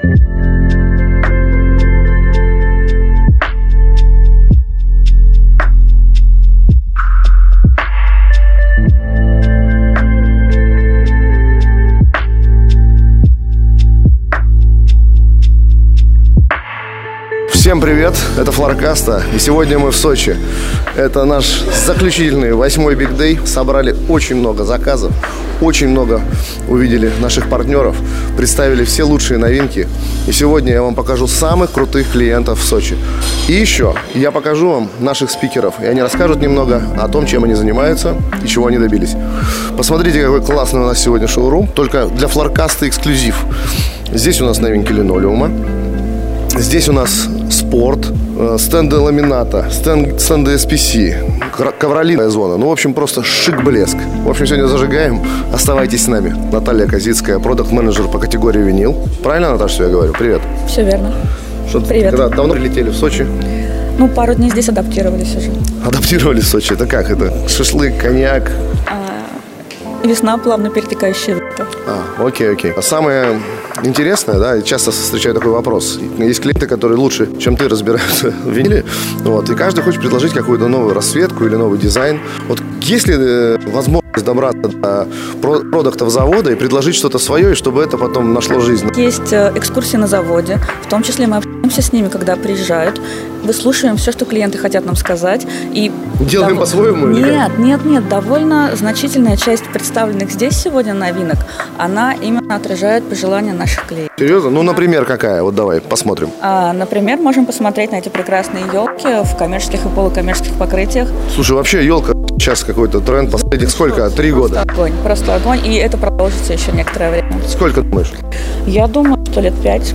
Thank you. Всем привет, это Флоркаста, и сегодня мы в Сочи. Это наш заключительный восьмой Big Day. Собрали очень много заказов, очень много увидели наших партнеров, представили все лучшие новинки. И сегодня я вам покажу самых крутых клиентов в Сочи. И еще я покажу вам наших спикеров, и они расскажут немного о том, чем они занимаются и чего они добились. Посмотрите, какой классный у нас сегодня шоурум, только для Флоркаста эксклюзив. Здесь у нас новинки линолеума, Здесь у нас спорт, э, стенды ламината, стенд, стенды SPC, ковролиная зона. Ну, в общем, просто шик-блеск. В общем, сегодня зажигаем. Оставайтесь с нами. Наталья Козицкая, продукт-менеджер по категории винил. Правильно, Наташа, что я говорю? Привет. Все верно. Что Привет. Когда давно прилетели в Сочи? Ну, пару дней здесь адаптировались уже. Адаптировались в Сочи. Это как? Это шашлык, коньяк? А, весна, плавно перетекающая в лето. А, окей, окей. А самое интересное, да, и часто встречаю такой вопрос. Есть клиенты, которые лучше, чем ты, разбираются в виниле, вот, и каждый хочет предложить какую-то новую расцветку или новый дизайн. Вот есть ли э, возможность добраться до продуктов завода и предложить что-то свое, и чтобы это потом нашло жизнь? Есть э, экскурсии на заводе, в том числе мы общаемся с ними, когда приезжают, выслушиваем все, что клиенты хотят нам сказать. И Делаем дов... по-своему? Нет, нет, нет. Довольно значительная часть представленных здесь сегодня новинок, она именно отражает пожелания наших клиентов. Серьезно? Ну, например, какая? Вот давай, посмотрим. А, например, можем посмотреть на эти прекрасные елки в коммерческих и полукоммерческих покрытиях. Слушай, вообще елка сейчас какой-то тренд последних сколько? Три года? Просто огонь, просто огонь. И это продолжится еще некоторое время. Сколько думаешь? Я думаю, что лет пять.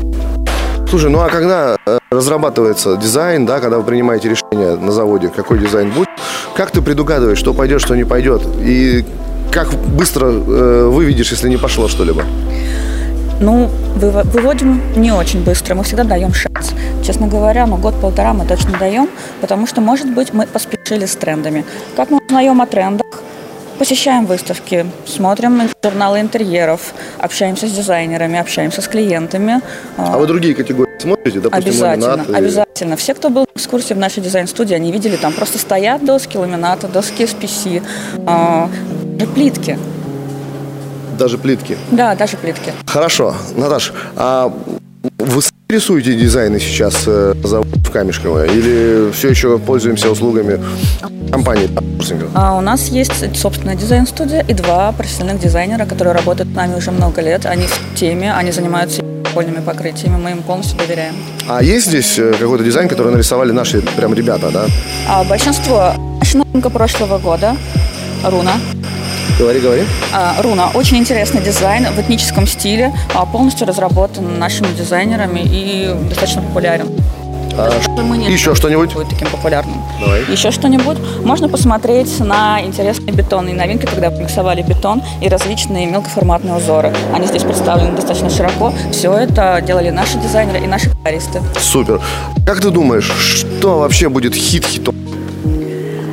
Слушай, ну а когда э, разрабатывается дизайн, да, когда вы принимаете решение на заводе, какой дизайн будет, как ты предугадываешь, что пойдет, что не пойдет? И как быстро э, выведешь, если не пошло что-либо? Ну, выводим не очень быстро, мы всегда даем шанс. Честно говоря, ну год-полтора мы точно даем, потому что, может быть, мы поспешили с трендами. Как мы узнаем о трендах? Посещаем выставки, смотрим журналы интерьеров, общаемся с дизайнерами, общаемся с клиентами. А вы другие категории смотрите? Допустим, обязательно, ламинат обязательно. Все, кто был в экскурсии в нашей дизайн-студии, они видели, там просто стоят доски ламината, доски SPC, э, плитки. Даже плитки? Да, даже плитки. Хорошо. Наташ, а вы рисуете дизайны сейчас э, в Камешково? Или все еще пользуемся услугами компании? А у нас есть собственная дизайн-студия и два профессиональных дизайнера, которые работают с нами уже много лет. Они в теме, они занимаются напольными покрытиями, мы им полностью доверяем. А есть здесь э, какой-то дизайн, который нарисовали наши прям ребята, да? А, большинство. Новинка прошлого года. Руна. Говори, говори. А, Руна. Очень интересный дизайн в этническом стиле, а, полностью разработан нашими дизайнерами и достаточно популярен. А, мы не еще что-нибудь? Будет таким популярным. Давай. Еще что-нибудь. Можно посмотреть на интересные бетонные новинки, когда миксовали бетон и различные мелкоформатные узоры. Они здесь представлены достаточно широко. Все это делали наши дизайнеры и наши колористы. Супер. Как ты думаешь, что вообще будет хит-хитом?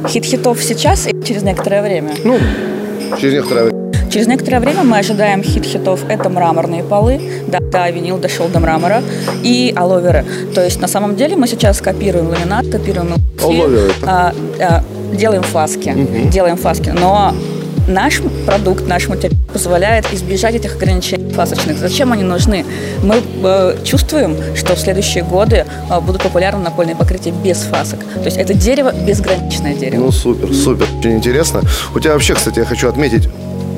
Хит хитов сейчас и через некоторое время? Ну, через некоторое время. Через некоторое время мы ожидаем хит-хитов. Это мраморные полы, да, да, винил дошел до мрамора, и аловеры. То есть на самом деле мы сейчас копируем ламинат, копируем аловеры. А, а, делаем фаски, угу. делаем фаски. Но наш продукт, наш материал позволяет избежать этих ограничений фасочных. Зачем они нужны? Мы э, чувствуем, что в следующие годы э, будут популярны напольные покрытия без фасок. То есть это дерево безграничное дерево. Ну супер, супер, очень интересно. У тебя вообще, кстати, я хочу отметить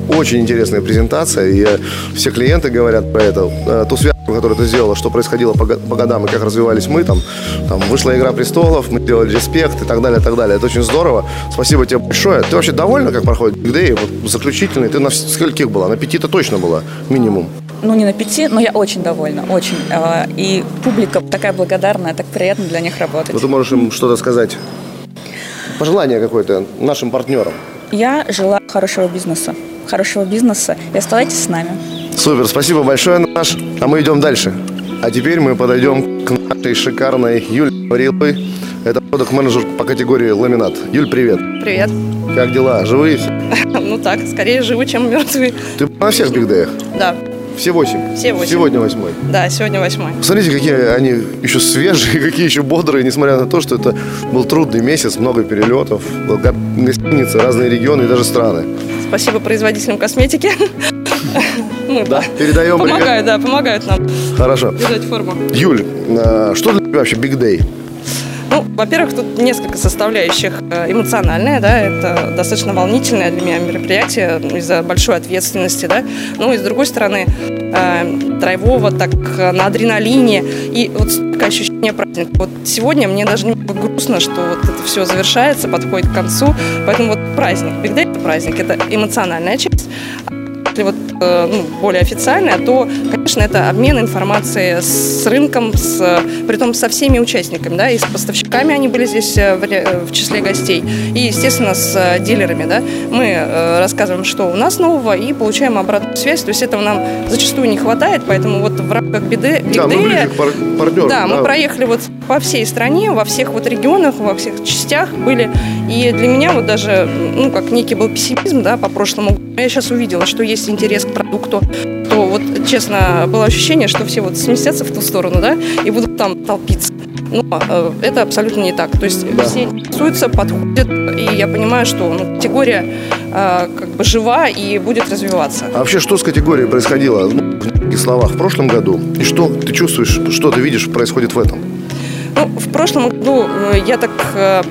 очень интересная презентация, и все клиенты говорят про это. Э, ту связку, которую ты сделала, что происходило по, годам и как развивались мы, там, там вышла «Игра престолов», мы делали «Респект» и так далее, и так далее. Это очень здорово. Спасибо тебе большое. Ты вообще довольна, как проходит Big? Вот заключительный. Ты на скольких была? На пяти-то точно была, минимум. Ну, не на пяти, но я очень довольна, очень. Э, и публика такая благодарная, так приятно для них работать. Ну, ты можешь им что-то сказать? Пожелание какое-то нашим партнерам. Я желаю хорошего бизнеса хорошего бизнеса и оставайтесь с нами. Супер, спасибо большое, наш. А мы идем дальше. А теперь мы подойдем к нашей шикарной Юле Гавриловой. Это продукт-менеджер по категории ламинат. Юль, привет. Привет. Как дела? Живые Ну так, скорее живы, чем мертвые. Ты на всех бигдеях? Да. Все восемь? Все восемь. Сегодня восьмой. Да, сегодня восьмой. Посмотрите, какие они еще свежие, какие еще бодрые, несмотря на то, что это был трудный месяц, много перелетов, гостиницы, разные регионы и даже страны. Спасибо производителям косметики. Мы Да, передаем помогают, да, помогают нам Хорошо. держать форму. Юль, а, что для тебя вообще Day? Ну, во-первых, тут несколько составляющих. Э, Эмоциональная, да, это достаточно волнительное для меня мероприятие из-за большой ответственности, да. Ну и с другой стороны, э, драйвово, так э, на адреналине и вот такое ощущение праздника. Вот сегодня мне даже немного грустно, что вот это все завершается, подходит к концу, поэтому вот праздник, Day это праздник, это эмоциональная часть. Если вот ну, более официальная, то, конечно, это обмен информацией с рынком, с, притом со всеми участниками, да, и с поставщиками они были здесь э, в, ре- в числе гостей, и, естественно, с э, дилерами, да. Мы э, рассказываем, что у нас нового, и получаем обратную связь, то есть этого нам зачастую не хватает, поэтому вот в рамках биды, Да, мы ближе к пар- партнерам. да, мы проехали вот по всей стране, во всех вот регионах, во всех частях были. И для меня вот даже, ну, как некий был пессимизм, да, по прошлому. Я сейчас увидела, что есть интерес к продукту, то вот, честно, было ощущение, что все вот сместятся в ту сторону, да, и будут там толпиться. Но э, это абсолютно не так. То есть Да. все интересуются, подходят, и я понимаю, что ну, категория э, как бы жива и будет развиваться. А вообще, что с категорией происходило ну, в словах в прошлом году? И что ты чувствуешь, что ты видишь происходит в этом? Ну, в прошлом году э, я так э,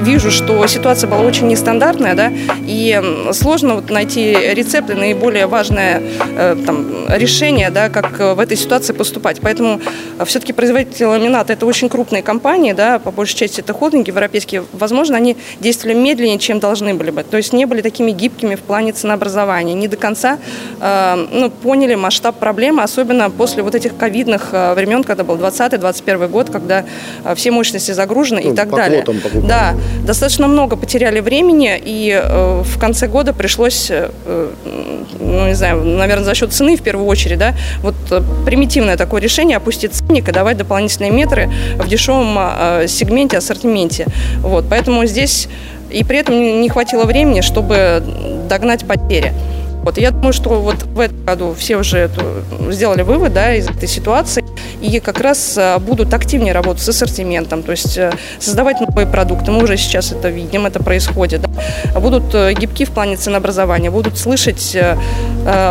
вижу, что ситуация была очень нестандартная, да, и сложно вот найти рецепты, наиболее важное э, там, решение, да, как э, в этой ситуации поступать. Поэтому все-таки производители ламината это очень крупные компании, да, по большей части это холдинги европейские. Возможно, они действовали медленнее, чем должны были бы. То есть не были такими гибкими в плане ценообразования. Не до конца э, ну, поняли масштаб проблемы, особенно после вот этих ковидных э, времен, когда был 20-21 год, когда э, все мощности загружены Ну, и так по далее. квотам. Да, достаточно много потеряли времени, и э, в конце года пришлось, э, ну, не знаю, наверное, за счет цены в первую очередь, да, вот э, примитивное такое решение опустить ценник и давать дополнительные метры в дешевом э, сегменте, ассортименте. Вот, поэтому здесь и при этом не хватило времени, чтобы догнать потери. Вот, я думаю, что вот в этом году все уже эту, сделали вывод да, из этой ситуации и как раз э, будут активнее работать с ассортиментом, то есть э, создавать новые продукты. Мы уже сейчас это видим, это происходит. да. Будут э, гибки в плане ценообразования, будут слышать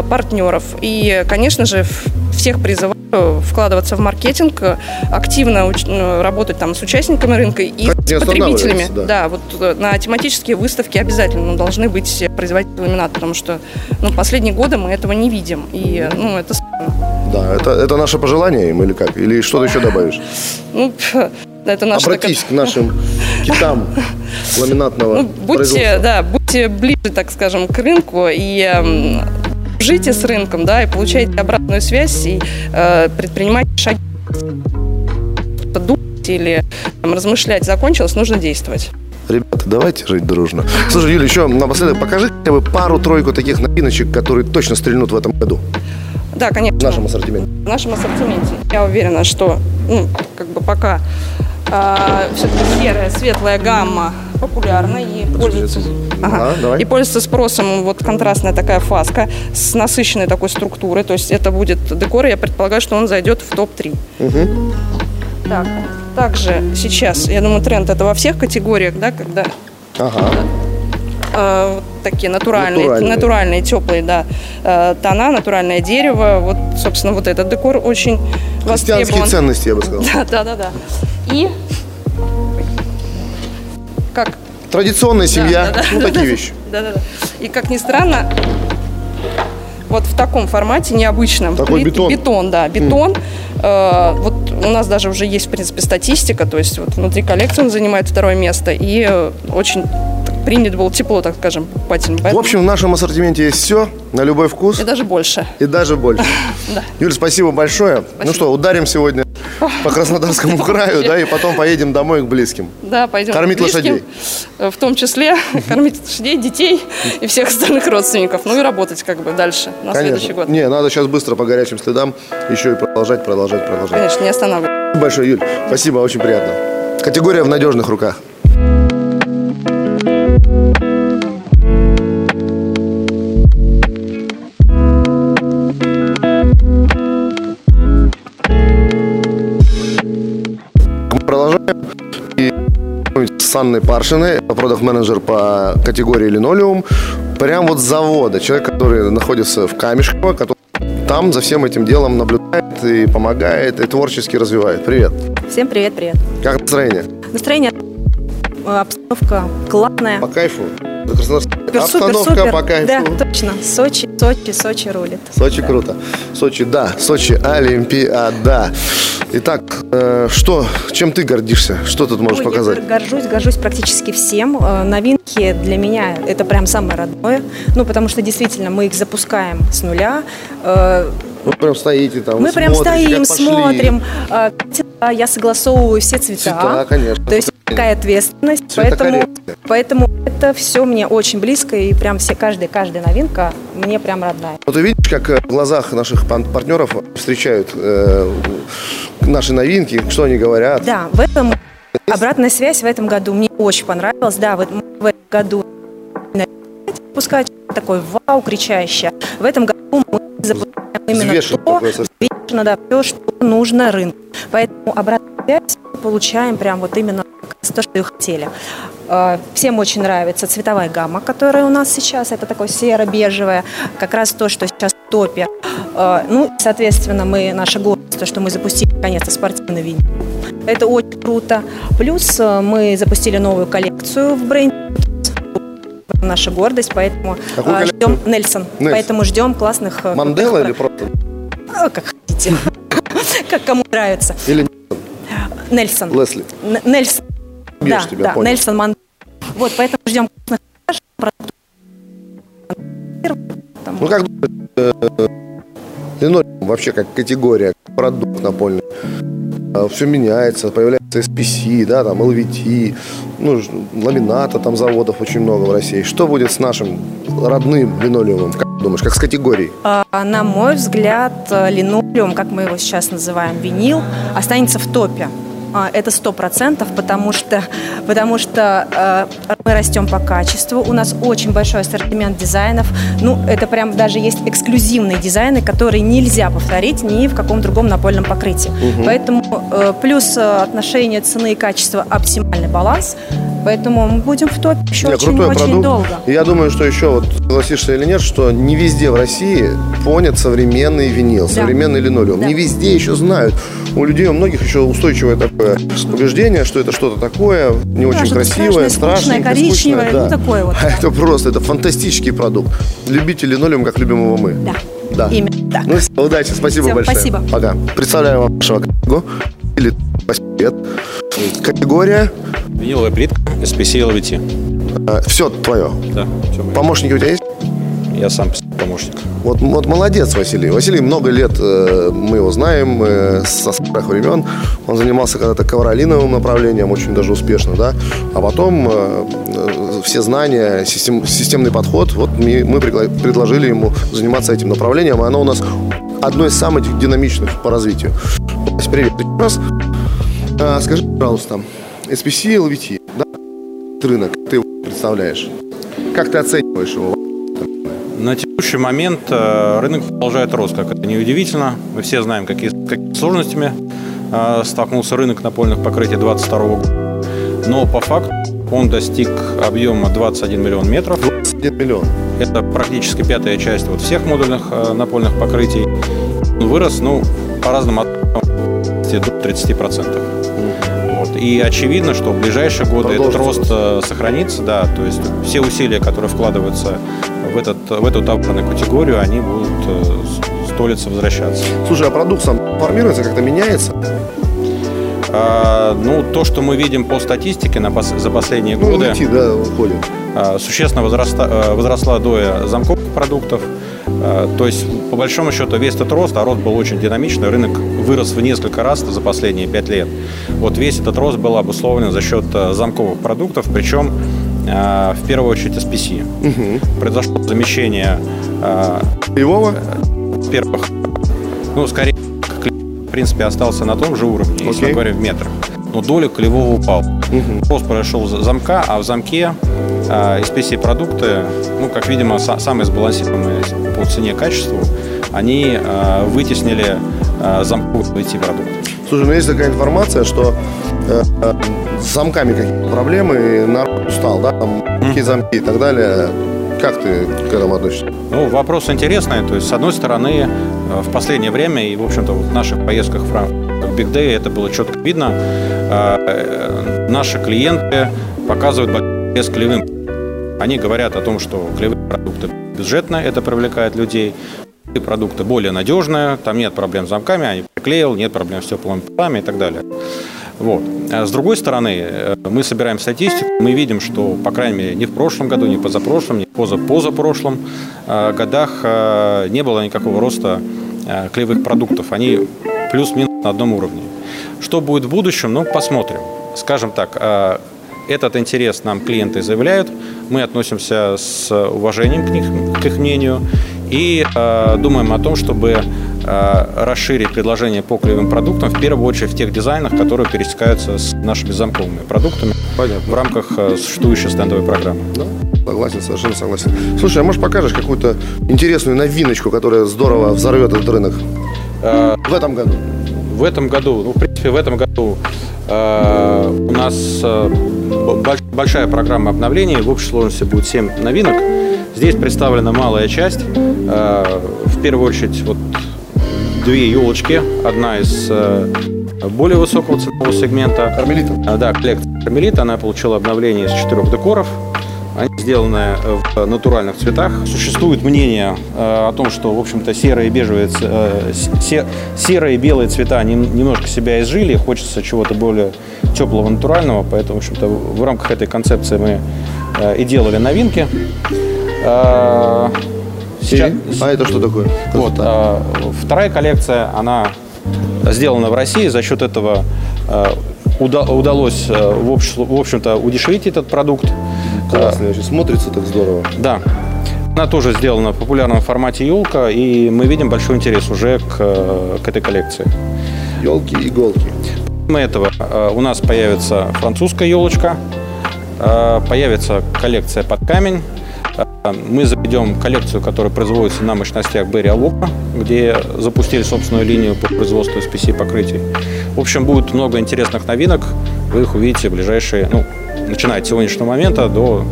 партнеров. И, конечно же, всех призываю вкладываться в маркетинг, э, активно э, работать там с участниками рынка и не с потребителями. да. Да, вот э, на тематические выставки обязательно должны быть производители ламинат, потому что ну, последние годы мы этого не видим. И ну, это. Да, это, это наше пожелание им или как? Или что-то еще добавишь? Ну, это наш Обратись к нашим китам ламинатного Ну, будьте, да, будьте ближе, так скажем, к рынку и эм, жите с рынком, да, и получайте обратную связь и э, предпринимайте шаги. Думать или там, размышлять закончилось, нужно действовать. Ребята, давайте жить дружно. Слушай, Юля, еще напоследок покажи хотя бы пару-тройку таких новиночек, которые точно стрельнут в этом году Да, конечно. в нашем ассортименте. В нашем ассортименте я уверена, что ну, как бы пока все-таки серая, светлая гамма популярна и пользуется, Ага, давай. и пользуется спросом вот контрастная такая фаска с насыщенной такой структурой. То есть это будет декор, я предполагаю, что он зайдет в топ-3. Так, также сейчас, я думаю, тренд это во всех категориях, да, когда Ага. э, вот такие натуральные, Натуральные. натуральные, теплые, да, э, тона, натуральное дерево. Вот, собственно, вот этот декор очень Христианские востребован. ценности, я бы сказал. Да, да, да, да. И как Традиционная семья, да, да, ну да, такие да. вещи. Да, да, да. И как ни странно, вот в таком формате необычном. Такой бетон. Бетон, да, бетон. Э, вот у нас даже уже есть, в принципе, статистика, то есть вот внутри коллекции он занимает второе место, и э, очень так принят был тепло, так скажем, покупателям. В общем, в нашем ассортименте есть все, на любой вкус и даже больше. и даже больше. Юль, спасибо большое. Ну что, ударим сегодня по Краснодарскому краю, да, и потом поедем домой к близким. Да, пойдем. Кормить лошадей. э, В том числе кормить лошадей, детей и всех остальных родственников. Ну и работать как бы дальше на следующий год. Не, надо сейчас быстро по горячим следам еще и продолжать, продолжать, продолжать. Конечно, не останавливаться. Большое, Юль. Спасибо, очень приятно. Категория в надежных руках. С Анной Паршиной, продакт-менеджер по категории линолеум. Прям вот с завода. Человек, который находится в Камешково, который там за всем этим делом наблюдает и помогает, и творчески развивает. Привет. Всем привет, привет. Как настроение? Настроение, э, обстановка классная. По кайфу? Краснодарская Супер, супер, обстановка супер. по кайфу. Да, точно. Сочи, Сочи, Сочи рулит. Сочи круто. Сочи, да. Сочи Олимпиада. Итак, э, что, чем ты гордишься? Что тут можешь Ой, показать? Я горжусь, горжусь практически всем. Э, Новинки для меня это прям самое родное. Ну, потому что действительно мы их запускаем с нуля. Э, Вы прям стоите там, Мы прям стоим, смотрим. Э, Я согласовываю все цвета. Цвета, конечно. То есть такая ответственность. Поэтому, Цветокоррекция. поэтому это все мне очень близко. И прям все, каждая, каждая новинка мне прям родная. Вот ты видишь, как э, в глазах наших партнеров встречают э, наши новинки, что они говорят. Да, в этом обратная связь в этом году мне очень понравилась. Да, вот в этом году пускать такой вау кричащее. В этом году мы запускаем именно Взвешен то, взвешенно, да, все, что нужно рынку. Поэтому обратную связь получаем прям вот именно то, что и хотели. Э, Всем очень нравится цветовая гамма, которая у нас сейчас. Это такое серо-бежевое. Как раз то, что сейчас в топе. Э, Ну, соответственно, мы, наша гордость, то, что мы запустили, наконец-то, спортивный винил. Это очень круто. Плюс э, мы запустили новую коллекцию в бренде. Наша гордость, поэтому Какую э, коллекцию? ждем Нельсон. Нельсон. Поэтому ждем классных. Мандела или просто? про- Как хотите. Как кому нравится. Или Нельсон. Лесли? Н- Нельсон. Бьешь Да, тебя, да, понял. Нельсон Мандела. Вот, поэтому ждем. Ну как думаешь, э, линолеум вообще как категория, продукт напольный, все меняется, появляется SPC, да, там LVT, ну, ламината там заводов очень много в России. Что будет с нашим родным линолеумом, думаешь, как с категорией? А, На мой взгляд, э, линолеум, как мы его сейчас называем, винил, останется в топе. А, Это сто процентов, потому что, потому что э, мы растем по качеству, у нас очень большой ассортимент дизайнов. Ну, это прям даже есть эксклюзивные дизайны, которые нельзя повторить ни в каком другом напольном покрытии. Поэтому э, плюс э, отношение цены и качества оптимальный баланс. Поэтому мы будем в топе еще очень-очень долго. И Я думаю, что еще, вот согласишься или нет, что не везде в России понят современный винил, Да. современный линолеум. Да. Не везде еще знают. У людей, у многих еще устойчивое такое убеждение, что это что-то такое не очень что-то красивое, страшное, страшное, коричневое, ну, такое вот, А да. это просто, это фантастический продукт. Любите линолеум, как любим его мы. Да. Да. Именно так. Ну, удачи, спасибо Всё, большое. спасибо. Пока. Представляю вам нашего коллегу. Или лет. Категория. Виниловая плитка SPC LVT. все твое. Да, все мое. Помощники у тебя есть? Я сам помощник. Вот, вот молодец Василий. Василий много лет, э, мы его знаем э, со старых времен. Он занимался когда-то ковролиновым направлением, очень даже успешно, да. А потом э, э, все знания, систем- системный подход, вот мы, мы предложили ему заниматься этим направлением, и оно у нас одно из самых динамичных по развитию. Привет еще раз. А, скажи, пожалуйста, SPC LVT, да, рынок, ты его представляешь? Как ты оцениваешь его? На текущий момент э, рынок продолжает рост, как это неудивительно. Мы все знаем, какие, какими сложностями э, столкнулся рынок напольных покрытий 2022 года. Но по факту он достиг объема 21 миллион метров. 1 миллион. Это практически пятая часть вот всех модульных э, напольных покрытий. Он вырос, ну, по разным оценкам, до 30%. Вот. И очевидно, что в ближайшие годы этот рост э, сохранится, да, то есть все усилия, которые вкладываются в, этот, в эту товарную категорию, они будут э, столиться, возвращаться. Слушай, а продукт сам формируется, как-то меняется? А, ну, то, что мы видим по статистике на пос- за последние Ну, годы, уйти, да, уходит. а, существенно возраста- э, возросла доля замковых продуктов. А, То есть, по большому счету, весь этот рост, а рост был очень динамичный, рынок вырос в несколько раз за последние пять лет. Вот весь этот рост был обусловлен за счет э, замковых продуктов, причем э, в первую очередь SPC. Произошло замещение Кривого? первых, ну, скорее, в принципе, остался на том же уровне, если Окей. мы говорим в метрах. Но доля клевого упал. Рост произошел за замка, а в замке э, SPC-продукты, ну, как видимо, са- самые сбалансированные по цене-качеству, они э, вытеснили э, замковые IT-продукты. Слушай, ну есть такая информация, что э, э, с замками какие-то проблемы, и народ устал, да, там какие замки и так далее. Как ты к этому относишься? Ну, вопрос интересный. То есть, с одной стороны, э, в последнее время и, в общем-то, в наших поездках в рамках Big Day это было четко видно. Э, э, Наши клиенты показывают большой интерес к клеевым. Они говорят о том, что клеевые продукты бюджетные, это привлекает людей. И продукты более надежные, там нет проблем с замками, они приклеил, нет проблем с теплыми полами и так далее. Вот. А с другой стороны, э, мы собираем статистику, мы видим, что, по крайней мере, ни в прошлом году, ни позапрошлом, ни поза позапрошлом э, годах э, не было никакого роста клеевых продуктов. Они плюс-минус на одном уровне. Что будет в будущем, ну, посмотрим. Скажем так, этот интерес нам клиенты заявляют, мы относимся с уважением к, них, к их мнению и думаем о том, чтобы расширить предложение по клеевым продуктам, в первую очередь в тех дизайнах, которые пересекаются с нашими замковыми продуктами Понятно. в рамках э, существующей стендовой программы. Да, согласен, совершенно согласен. Слушай, а может покажешь какую-то интересную новиночку, которая здорово взорвет этот рынок Э, в этом году? В этом году, ну, в принципе, в этом году э, у нас э, больш- большая программа обновлений. В общей сложности будет 7 новинок. Здесь представлена малая часть. Э, в первую очередь, вот две елочки. Одна из э, более высокого ценового сегмента. Кармелита. А, Да, коллекция Кармелит, она получила обновление из четырех декоров. Они сделаны э, в натуральных цветах. Существует мнение э, о том, что, в общем-то, серые и бежевые, э, се- серые и белые цвета нем- немножко себя изжили. Хочется чего-то более теплого, натурального. Поэтому, в общем-то, в рамках этой концепции мы э, и делали новинки. Э, Сейчас, А это что такое? вот, а, вторая коллекция, она сделана в России. За счет этого а, уда- удалось, а, в, общ- в общем-то, удешевить этот продукт. Классно, вообще смотрится так здорово. Да. Она тоже сделана в популярном формате елка, и мы видим большой интерес уже к, э, к этой коллекции. Елки, иголки. Помимо этого э, у нас появится французская елочка, э, появится коллекция под камень. Э, Мы заведем коллекцию, которая производится на мощностях Берри Алока, где запустили собственную линию по производству SPC покрытий. В общем, будет много интересных новинок. Вы их увидите в ближайшие, ну, начиная от сегодняшнего момента до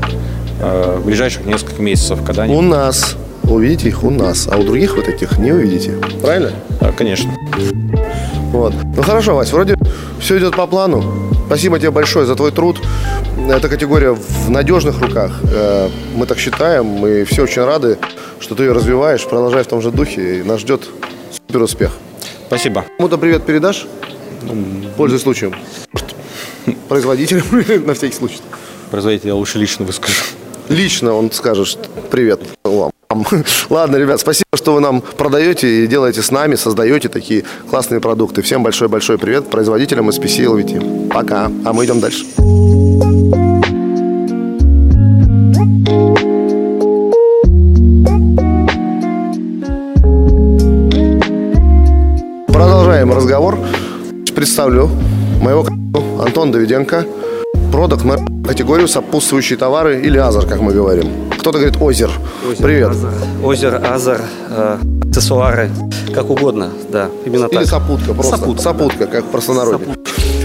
э, ближайших нескольких месяцев, когда. У нас. Увидите их у нас, а у других вот этих не увидите. Правильно? Э, Конечно. Вот. Ну хорошо, Вась, вроде все идет по плану. Спасибо тебе большое за твой труд. Эта категория в надежных руках. Э, Мы так считаем. Мы все очень рады, что ты ее развиваешь. Продолжай в том же духе. И нас ждет супер успех. Спасибо. Кому-то привет передашь? Пользуясь случаем. Производителям на всякий случай. Производитель я лучше лично выскажу. Лично он скажет привет вам. Ладно, ребят, спасибо, что вы нам продаете и делаете с нами, создаете такие классные продукты. Всем большой-большой привет производителям SPC LVT. Пока, а мы идем дальше. Продолжаем разговор. Представлю моего коллегу Антон Давиденко, продукт категорию сопутствующие товары или азар, как мы говорим. Кто-то говорит озер. Привет. Азар. Озеро, азар, э, аксессуары, как угодно, да, именно Или так. сопутка, просто Сопутка, сопутка, как в простонародье.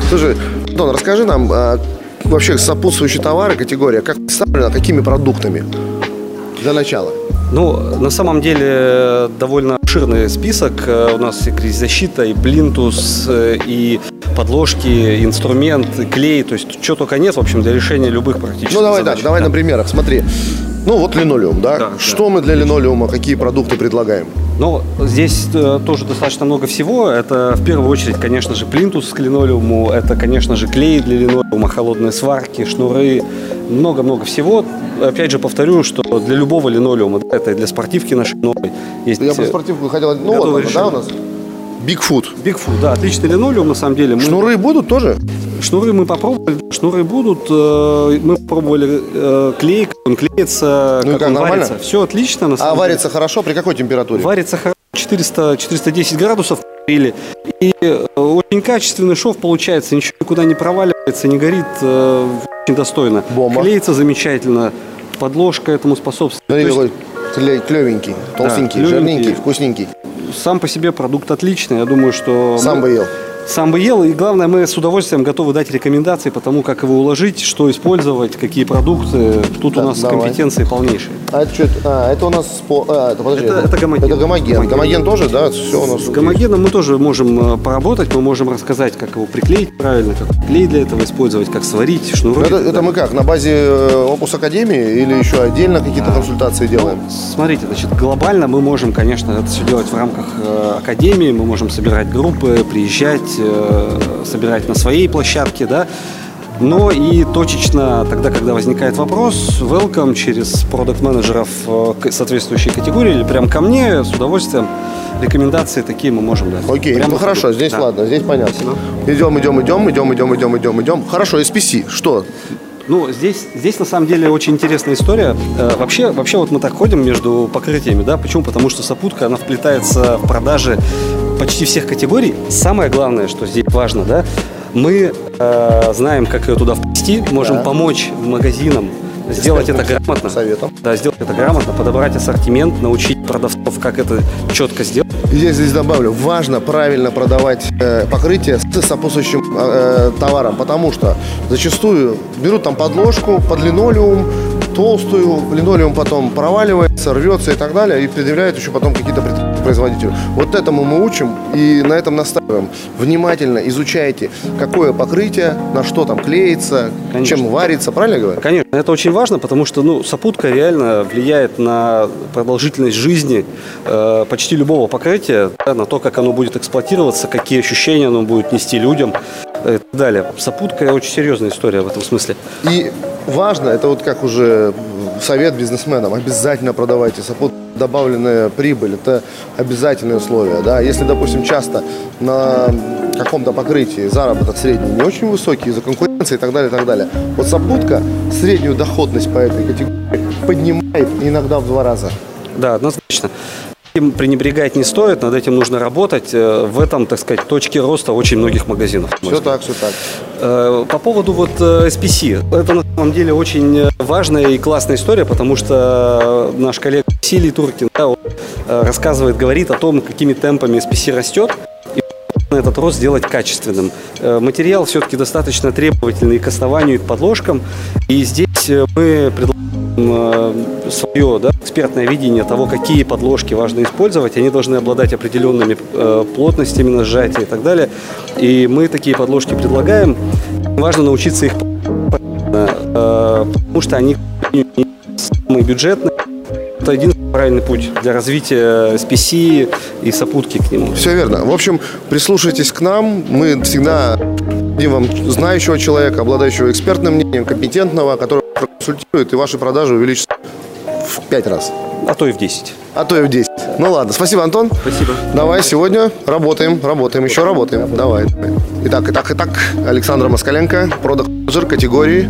Слушай, Антон, расскажи нам а, вообще сопутствующие товары, категория, как представлена, какими продуктами? Для начала. Ну, на самом деле, э, довольно обширный список. Э, У нас и защита, и плинтус, э, и подложки, инструмент, клей. То есть, что только нет, в общем, для решения любых практически Ну давай задач. так, давай Да. на примерах. Смотри. Ну вот линолеум, да? Да, Что мы для линолеума, какие продукты предлагаем? Но здесь э, тоже достаточно много всего. Это в первую очередь, конечно же, плинтус к линолеуму. Это, конечно же, клей для линолеума, холодные сварки, шнуры. Много-много всего. Опять же, повторю, что для любого линолеума, да, это и для спортивки нашей новой. Есть Я про э, спортивку хотел... Ну вот она, да, у нас? Бигфут. Bigfoot, да, отличный линолеум, на самом деле. Мы- Шнуры будут тоже? Шнуры мы попробовали, шнуры будут. э, Мы пробовали э, клей, он клеится, Ну как как, он нормально? варится. Все отлично, на самом А деле. варится хорошо? При какой температуре? Варится хорошо, 400, 410 градусов или и э, очень качественный шов получается, ничего никуда не проваливается, не горит, очень достойно. Бомба. Клеится замечательно, подложка этому способствует. Смотри, есть клей- клевенький, толстенький, клевенький. жирненький, вкусненький. Сам по себе продукт отличный, я думаю, что Сам бы ел. Сам бы ел. И главное, мы с удовольствием готовы дать рекомендации по тому, как его уложить, что использовать, какие продукты. Тут Да, у нас давай. компетенции полнейшие. А это что? А, это у нас а, это, подожди, Это- это гомоген. Это гомоген. Гомоген. Гомоген тоже, да? Все у нас. С гомогеном мы тоже можем э, поработать, мы можем рассказать, как его приклеить правильно, как клей для этого использовать, как сварить, шнуры. Это, это мы как, на базе э, Опус Академии или еще отдельно какие-то консультации делаем? Смотрите, значит, глобально мы можем, конечно, это все делать в рамках э, академии, мы можем собирать группы, приезжать, э, собирать на своей площадке, да, но и точечно тогда, когда возникает вопрос, welcome через продукт-менеджеров э, соответствующей категории или прям ко мне с удовольствием рекомендации такие мы можем дать. Окей, Прямо ну хорошо, здесь Да. ладно, здесь понятно. Идем, идем, идем, идем, идем, идем, идем, идем. Хорошо, SPC, что? Ну, здесь, здесь на самом деле очень интересная история. Э, вообще, вообще вот мы так ходим между покрытиями, да? Почему? Потому что сопутка, она вплетается в продажи почти всех категорий. Самое главное, что здесь важно, да, мы э, знаем, как ее туда вплести, можем Да. помочь магазинам сделать это грамотно. Советом. Да, сделать это грамотно, подобрать ассортимент, научить продавцов, как это четко сделать. Я здесь добавлю, важно правильно продавать э, покрытие с сопутствующим э, товаром, потому что зачастую берут там подложку под линолеум, толстую, линолеум потом проваливается, рвется и так далее, и предъявляют еще потом какие-то претензии производителю. Вот этому мы учим и на этом настаиваем. Внимательно изучайте, какое покрытие, на что там клеится, Конечно. чем варится, правильно я говорю? Конечно, это очень важно, потому что ну, сопутка реально влияет на продолжительность жизни э, почти любого покрытия, да, на то, как оно будет эксплуатироваться, какие ощущения оно будет нести людям э, и так далее. Сопутка очень серьезная история в этом смысле. И важно, это вот как уже совет бизнесменам, обязательно продавайте сопут. Добавленная прибыль – это обязательное условие. Да? Если, допустим, часто на каком-то покрытии заработок средний не очень высокий из-за конкуренции и так далее, и так далее. Вот сопутка среднюю доходность по этой категории поднимает иногда в два раза. Да, однозначно. Им пренебрегать не стоит, над этим нужно работать. Э, В этом, так сказать, точке роста очень многих магазинов. Все так, все так. Э, По поводу вот э, SPC. Это на самом деле очень важная и классная история, потому что наш коллега Василий Туркин да, он, рассказывает, говорит о том, какими темпами SPC растет. Этот рост сделать качественным. Материал все-таки достаточно требовательный к основанию и к подложкам. И здесь мы предлагаем свое да, экспертное видение того, какие подложки важно использовать. Они должны обладать определенными э, плотностями на сжатие и так далее. И мы такие подложки предлагаем. Важно научиться их э, потому что они самые бюджетные. Это один правильный путь для развития SPC и сопутки к нему. Все верно. В общем, прислушайтесь к нам. Мы всегда вам знающего человека, обладающего экспертным мнением, компетентного, который проконсультирует, и ваши продажи увеличатся в пять раз. А то и в 10. А то и в 10. Ну ладно, спасибо, Антон. Спасибо. Давай сегодня работаем, работаем, еще работаем. Давай. Итак, итак, итак, Александра Москаленко, продакт менеджер категории.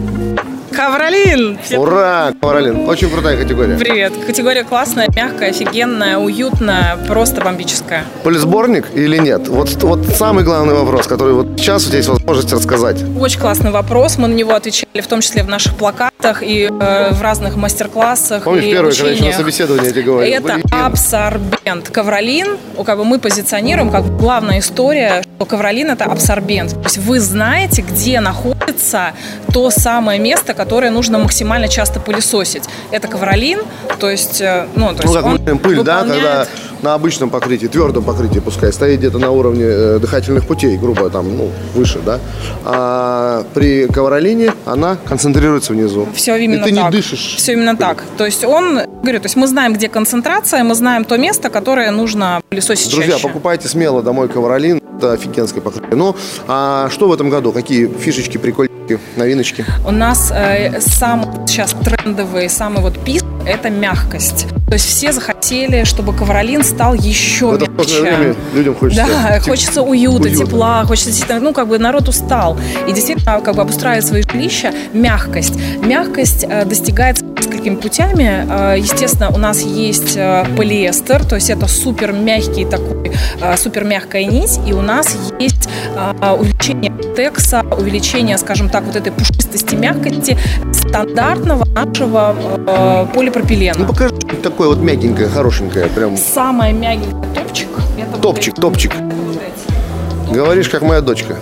Ковролин! Ура, Ковролин. Очень крутая категория. привет! Категория классная, мягкая, офигенная, уютная, просто бомбическая. Полисборник или нет? Вот, вот самый главный вопрос, который вот сейчас у тебя есть возможность рассказать. Очень классный вопрос. Мы на него отвечали в том числе в наших плакатах и э, в разных мастер-классах. Помнишь, и первое, когда еще на собеседовании я тебе говорил? Это Блин. абсорбент. Ковролин, ну, как бы мы позиционируем как главная история, что ковролин это абсорбент. То есть вы знаете, где находится то самое место, которое нужно максимально часто пылесосить. Это ковролин, то есть, э, ну, то Ну, есть как мы он пыль, да, когда на обычном покрытии, твердом покрытии, пускай, стоит где-то на уровне э, дыхательных путей, грубо там, ну, выше, да. А при ковролине она концентрируется внизу. Все именно И ты так. не дышишь. Все именно так. То есть он, говорю, то есть мы знаем, где концентрация, мы знаем то место, которое нужно пылесосить Друзья, чаще. покупайте смело домой ковролин. Это офигенское покрытие. Ну, а что в этом году? Какие фишечки, прикольчики, новиночки? У нас э, самый сейчас трендовый, самый вот писк – это мягкость. То есть все захотели, чтобы ковролин стал еще В это сложное время мягче. людям хочется... Да, теп- хочется уюта, уюта. тепла, хочется действительно, ну, как бы народ устал. И действительно, как бы обустраивать свои жилища, мягкость. Мягкость э, достигается несколькими путями. Э, естественно, у нас есть э, полиэстер, то есть это супер мягкий такой, э, супер мягкая нить, и у нас есть э, увеличение текса, увеличение, скажем так, вот этой пушистости, мягкости стандартного нашего э, полипропилена. Ну, покажи такое вот мягенькое, хорошенькое, прям Самое мягенькое топчик. Это топчик, топчик. Вот эти. Говоришь, как моя дочка.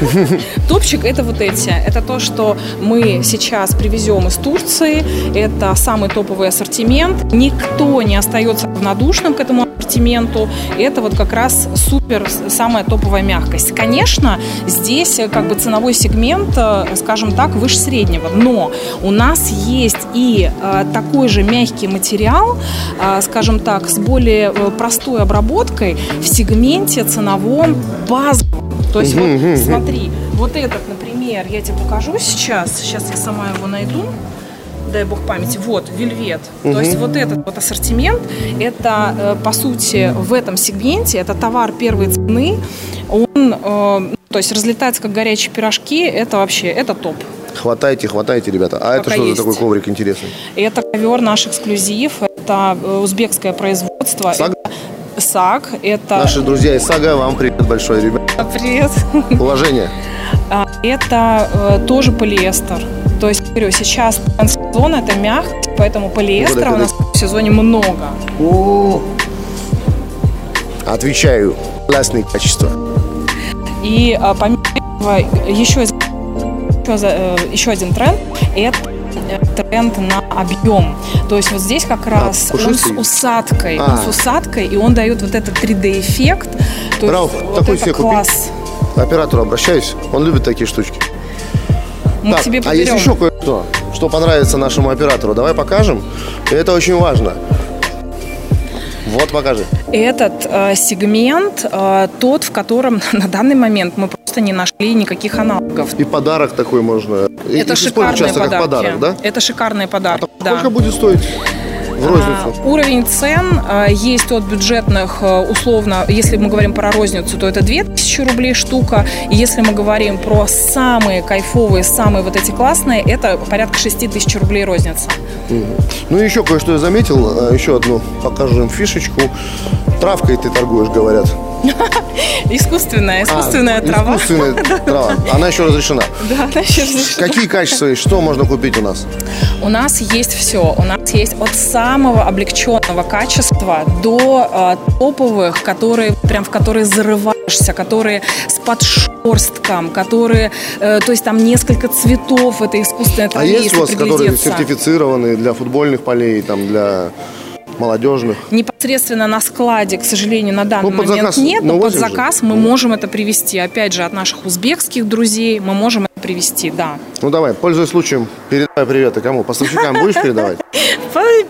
Топчик это вот эти. Это то, что мы сейчас привезем из Турции. Это самый топовый ассортимент. Никто не остается равнодушным к этому ассортименту. Это вот как раз супер самая топовая мягкость. Конечно, здесь э, как бы ценовой сегмент, э, скажем так, выше среднего. Но у нас есть и э, такой же мягкий материал, скажем так, с более простой обработкой в сегменте ценовом базовом. То есть вот смотри, вот этот, например, я тебе покажу сейчас. Сейчас я сама его найду дай бог памяти, вот, вельвет. То есть вот этот вот ассортимент, это, э, по сути, в этом сегменте, это товар первой цены, он, э, то есть разлетается как горячие пирожки, это вообще, это топ. Хватайте, хватайте, ребята. А это Пока что есть. за такой коврик интересный? Это ковер наш эксклюзив, это э, узбекское производство. Саг? Это САГ, это... Наши друзья из Сага, вам привет большой, ребят. Привет. Уважение. А, Это тоже полиэстер. То есть, говорю, сейчас сезон это мягкость, поэтому полиэстера у нас в сезоне много. Отвечаю. Классные качества. И а, помимо этого еще, из- еще э, еще один тренд – это э, тренд на объем. То есть вот здесь как раз он с усадкой, А. он с усадкой, и он дает вот этот 3D-эффект. То Рауф, вот такой купи. класс. К оператору обращаюсь. Он любит такие штучки. Мы Так, к тебе а есть подберем. еще кое-что, что понравится нашему оператору. Давай покажем. И это очень важно. Вот покажи. Этот э, сегмент э, тот, в котором на данный момент мы просто не нашли никаких аналогов. И подарок такой можно. И- Это использовать шикарные часто подарки. как подарок, да? Это шикарные подарки, да. Сколько будет стоить в розницу? А, Уровень цен а, есть от бюджетных, а, условно, если мы говорим про розницу, то это 2000 рублей штука. И если мы говорим про самые кайфовые, самые вот эти классные, это порядка 6000 рублей розница. Ну и еще кое-что я заметил. Э, Еще одну покажу им фишечку. Травкой ты торгуешь, говорят. Искусственная, А, искусственная трава. Искусственная трава. Она еще разрешена. Да, она еще разрешена. Какие качества есть? Что можно купить у нас? У нас есть все. У нас есть от самого облегченного качества до э, топовых, которые прям в которые зарываешься, которые с подшерстком, которые, э, то есть там несколько цветов этой искусственной А травы, есть если у вас, которые сертифицированы для футбольных полей, там, для молодежных? Непосредственно на складе, к сожалению, на данный Ну, момент заказ нет, но под навозим же. заказ мы можем это привезти. Опять же, от наших узбекских друзей мы можем это привезти, да. Ну давай, пользуясь случаем, передавай приветы кому? Поставщикам будешь передавать?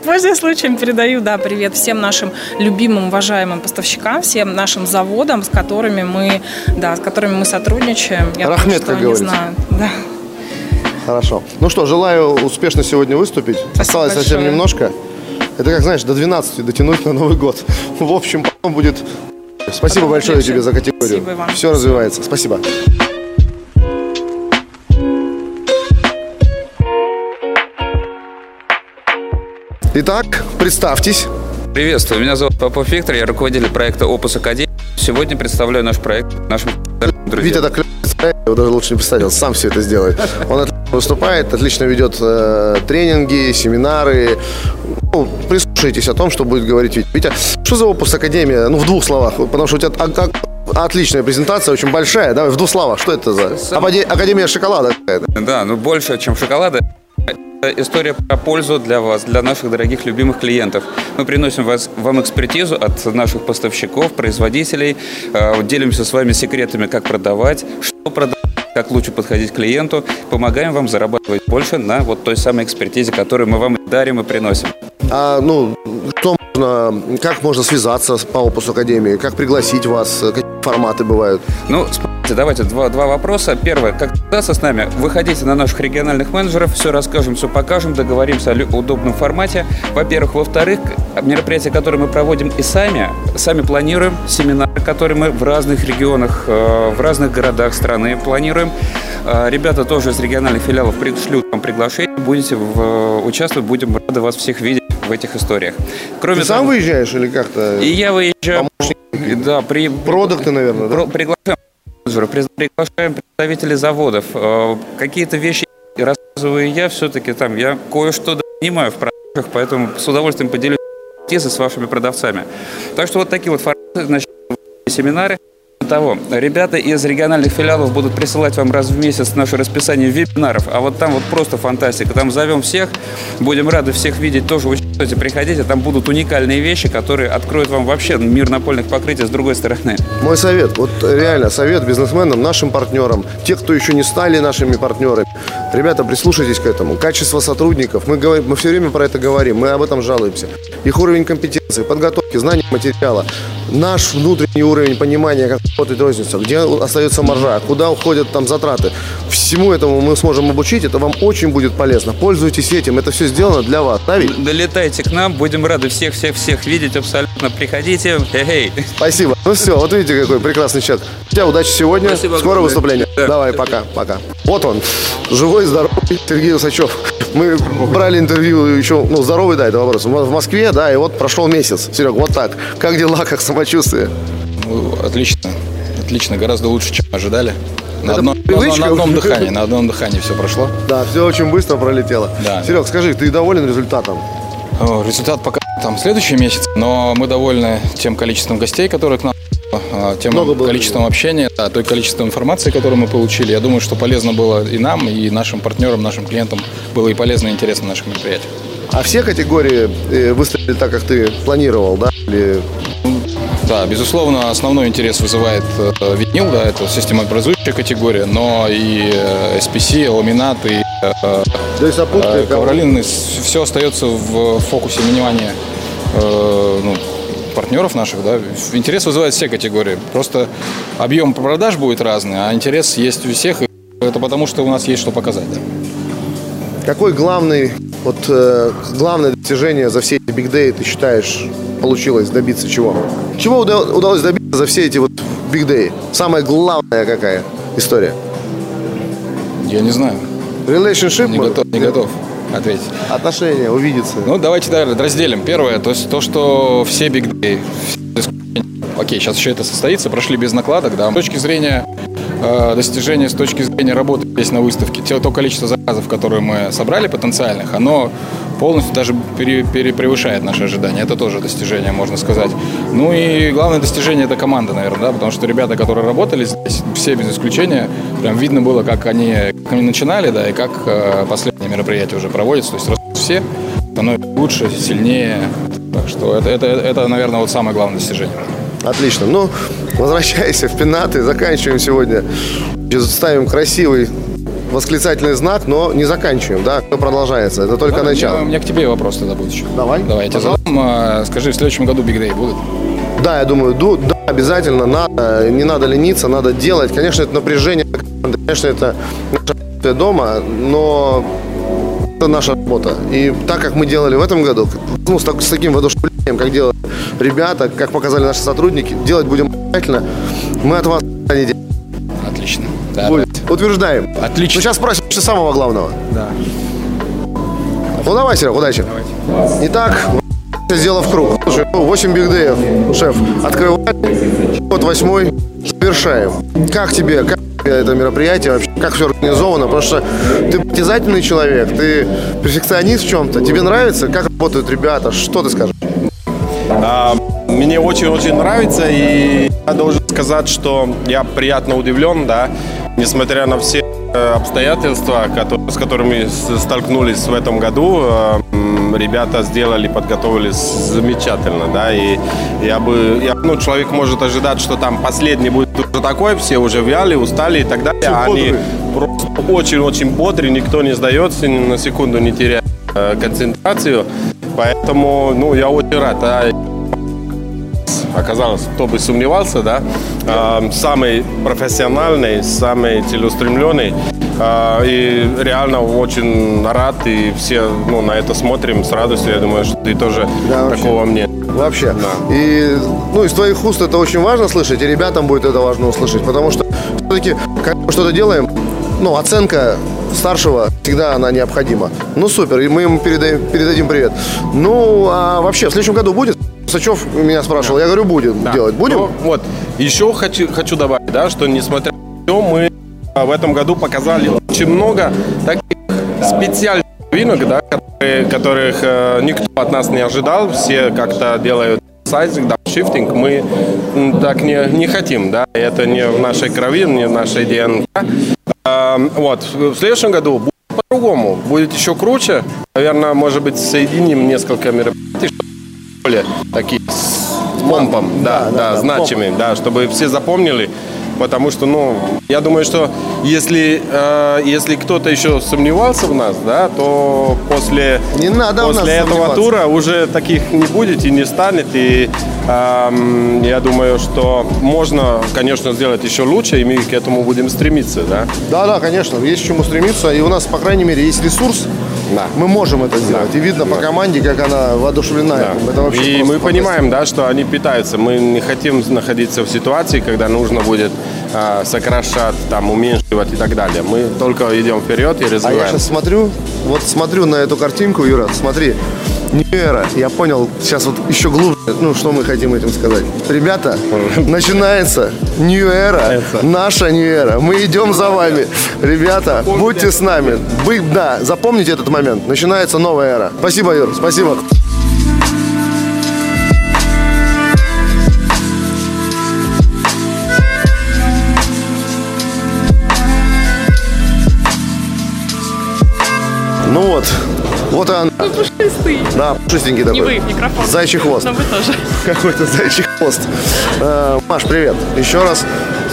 Пользуясь случаем, передаю, да, привет всем нашим любимым, уважаемым поставщикам, всем нашим заводам, с которыми мы, да, с которыми мы сотрудничаем. Я Рахмет, как говорится. Да. Хорошо. Ну что, желаю успешно сегодня выступить. Осталось совсем большое. немножко. Это как, знаешь, до 12 дотянуть на Новый год. В общем, потом будет... Спасибо Потом большое легче. тебе за категорию. Спасибо вам. Все развивается. Спасибо. Итак, представьтесь. Приветствую, меня зовут Попов Виктор, я руководитель проекта Opus Academy. Сегодня представляю наш проект нашим друзьям. Витя так представляет, его даже лучше не представить, он сам все это сделает. Он отлично выступает, отлично ведет э, тренинги, семинары. Ну, прислушайтесь о том, что будет говорить Витя. Витя, что за опус Академия? Ну, в двух словах, потому что у тебя а- а- отличная презентация, очень большая. Давай в двух словах, что это за Акаде- Академия шоколада? Да, ну больше, чем шоколада. Это история про пользу для вас, для наших дорогих любимых клиентов. Мы приносим вас, вам экспертизу от наших поставщиков, производителей, э, делимся с вами секретами, как продавать, что продавать, как лучше подходить к клиенту, помогаем вам зарабатывать больше на вот той самой экспертизе, которую мы вам дарим и приносим. А, ну, что как можно связаться по опусу Академии, как пригласить вас, какие форматы бывают? Ну, давайте два, два вопроса. Первое, как связаться с нами? Выходите на наших региональных менеджеров, все расскажем, все покажем, договоримся о удобном формате. Во-первых. Во-вторых, мероприятия, которые мы проводим и сами, сами планируем, семинары, которые мы в разных регионах, э, в разных городах страны планируем. Э, Ребята тоже из региональных филиалов пришлют вам приглашение, будете в- участвовать, будем рады вас всех видеть в этих историях. Кроме Ты сам того- выезжаешь или как-то? И я выезжаю. Да, при, Продукты, наверное, да? Приглашаем приглашаем представителей заводов. Э, Какие-то вещи рассказываю я, все-таки там я кое-что понимаю в продажах, поэтому с удовольствием поделюсь экспертизой с вашими продавцами. Так что вот такие вот форматы, значит, семинары, того, ребята из региональных филиалов будут присылать вам раз в месяц наше расписание вебинаров, а вот там вот просто фантастика. Там зовем всех, будем рады всех видеть, тоже участвуйте, приходите, там будут уникальные вещи, которые откроют вам вообще мир напольных покрытий с другой стороны. Мой совет, вот реально совет бизнесменам, нашим партнерам, те, кто еще не стали нашими партнерами. Ребята, прислушайтесь к этому. Качество сотрудников, мы, говорим, мы все время про это говорим, мы об этом жалуемся. Их уровень компетенции, подготовки, знания материала, наш внутренний уровень понимания, как работает розница, где остается маржа, куда уходят там затраты. Всему этому мы сможем обучить, это вам очень будет полезно. Пользуйтесь этим, это все сделано для вас, да ведь? Долетайте к нам, будем рады всех-всех-всех видеть абсолютно. Приходите, эй, Спасибо. Ну все, вот видите, какой прекрасный человек. Тебя удачи сегодня. Спасибо Скоро огромное. выступление. Да. Давай, пока, пока. Вот он, живой, здоровый Сергей Усачев. Мы брали интервью еще, ну, здоровый, да, это вопрос. В в Москве, да, и вот прошел месяц. Серег, вот так. Как дела, как самочувствие? Ну, Отлично. Отлично, гораздо лучше, чем ожидали. На, Это одном, на, привычка на одном уже. дыхании, на одном дыхании все прошло. Да, все очень быстро пролетело. Да. Серег, скажи, ты доволен результатом? О, Результат пока там следующий месяц, но мы довольны тем количеством гостей, которые к нам а, тем Много было количеством общения, да, той количеством информации, которую мы получили. Я думаю, что полезно было и нам, и нашим партнерам, нашим клиентам было и полезно, и интересно наших мероприятий. А все категории э, выстрелили так, как ты планировал, да? Или Да, безусловно, основной интерес вызывает э, винил, да, это системообразующая категория, но и э, SPC, ламинат, и да и сопутствие, Ковролин, все остается в фокусе внимания ну, партнеров наших. Да. Интерес вызывает все категории. Просто объем продаж будет разный, а интерес есть у всех. Это потому, что у нас есть что показать. Да. Какой главный, вот, э, главное достижение за все эти Day ты считаешь получилось добиться чего? Чего уда- удалось добиться за все эти вот Day? Самая главная какая история? Я не знаю, Relationship? не может? готов, не готов ответить. Отношения, увидеться. Ну, давайте да, разделим. Первое, то есть то, что все исключения, окей, сейчас еще это состоится, прошли без накладок, да. С точки зрения э, достижения, с точки зрения работы здесь на выставке, те, то количество заказов, которые мы собрали потенциальных, оно полностью даже пере- пере- превышает наши ожидания. Это тоже достижение, можно сказать. Ну и главное достижение это команда, наверное, да, потому что ребята, которые работали здесь, все без исключения, прям видно было, как они, как они начинали, да, и как э, последние мероприятия уже проводятся. То есть все, становятся лучше, сильнее. Так что это, это, это, наверное, вот самое главное достижение. Отлично. Ну, возвращайся в пенаты. Заканчиваем сегодня. Ставим красивый восклицательный знак, но не заканчиваем, да? Это продолжается. Это только Да, начало. У меня, у меня к тебе вопрос тогда будет еще. Давай. Давай, я тебе задам. А, Скажи, в следующем году Big Day будут? Да, я думаю, ду- да, обязательно надо, не надо лениться, надо делать. Конечно, это напряжение, конечно, это работа дома, но это наша работа. И так, как мы делали в этом году, ну, с, так- с таким воодушевлением, как делали ребята, как показали наши сотрудники, делать будем обязательно. Мы от вас не делаем. Отлично. Да, Будет. Утверждаем. Отлично. Ну, сейчас спросим что самого главного. Да. Ну, давай, Серег, удачи. Итак, сделав круг. Слушай, ну, 8 бигдеев, шеф, открываем. Вот восьмой завершаем. Как тебе, как тебе это мероприятие вообще? Как все организовано? Потому что ты притязательный человек, ты перфекционист в чем-то. Тебе нравится, как работают ребята? Что ты скажешь? А, Мне очень-очень нравится, и я должен сказать, что я приятно удивлен, да, несмотря на все э, обстоятельства, с которыми столкнулись в этом году, э, ребята сделали, подготовились замечательно, да, и я бы, я, ну, человек может ожидать, что там последний будет уже такой, все уже вяли, устали и так далее, а они просто очень-очень бодрые, никто не сдается, ни на секунду не теряет э, концентрацию, поэтому, ну, я очень рад, а оказалось, кто бы сомневался, да, э, самый профессиональный, самый целеустремленный. Э, и реально очень рад, и все ну, на это смотрим с радостью. Я думаю, что ты тоже Да, вообще. такого мне. Вообще. Да. И, ну, из твоих уст это очень важно слышать, и ребятам будет это важно услышать, потому что все-таки, когда мы что-то делаем, ну, оценка старшего всегда она необходима. Ну, супер, и мы ему передаем, передадим привет. Ну, а вообще, в следующем году будет? Сачев меня спрашивал, я говорю, будем делать. Будем? Ну, вот. Еще хочу, хочу добавить, да, что несмотря на все, мы а, в этом году показали очень много таких специальных новинок, да, которые, которых э, никто от нас не ожидал. Все как-то делают сайзинг, дауншифтинг мы так не, не хотим, да, это не в нашей крови, не в нашей ДНК. А, Вот, в следующем году будет по-другому, будет еще круче. Наверное, может быть, соединим несколько мероприятий, чтобы более такие с помпом, да, да, значимыми, да, чтобы все запомнили. Потому что, ну, я думаю, что если, э, если кто-то еще сомневался в нас, да, то после, Не надо после этого тура уже таких не будет и не станет. И эм, я думаю, что можно, конечно, сделать еще лучше, и мы к этому будем стремиться, да. Да, да, конечно, есть к чему стремиться. И у нас, по крайней мере, есть ресурс. Да. Мы можем это сделать. И видно по команде, как она воодушевлена. Да. Это вообще и мы понимаем, да, что они питаются. Мы не хотим находиться в ситуации, когда нужно будет а, сокращать, там, уменьшивать и так далее. Мы только идем вперед и А я развиваем. сейчас смотрю, вот смотрю на эту картинку, Юра, смотри. New Era. Я понял сейчас вот еще глубже, ну, что мы хотим этим сказать. Ребята, начинается New Era, наша New Era. Мы идем за вами. Ребята, будьте с нами. Вы, да, запомните этот момент. Начинается новая эра. Спасибо, Юр, спасибо. Ну вот, вот он. Пушистый. Да, пушистенький Не такой. вы в микрофон. Зайчий хвост. Но вы тоже. Какой-то зайчий хвост. Э, Маш, привет. Еще раз.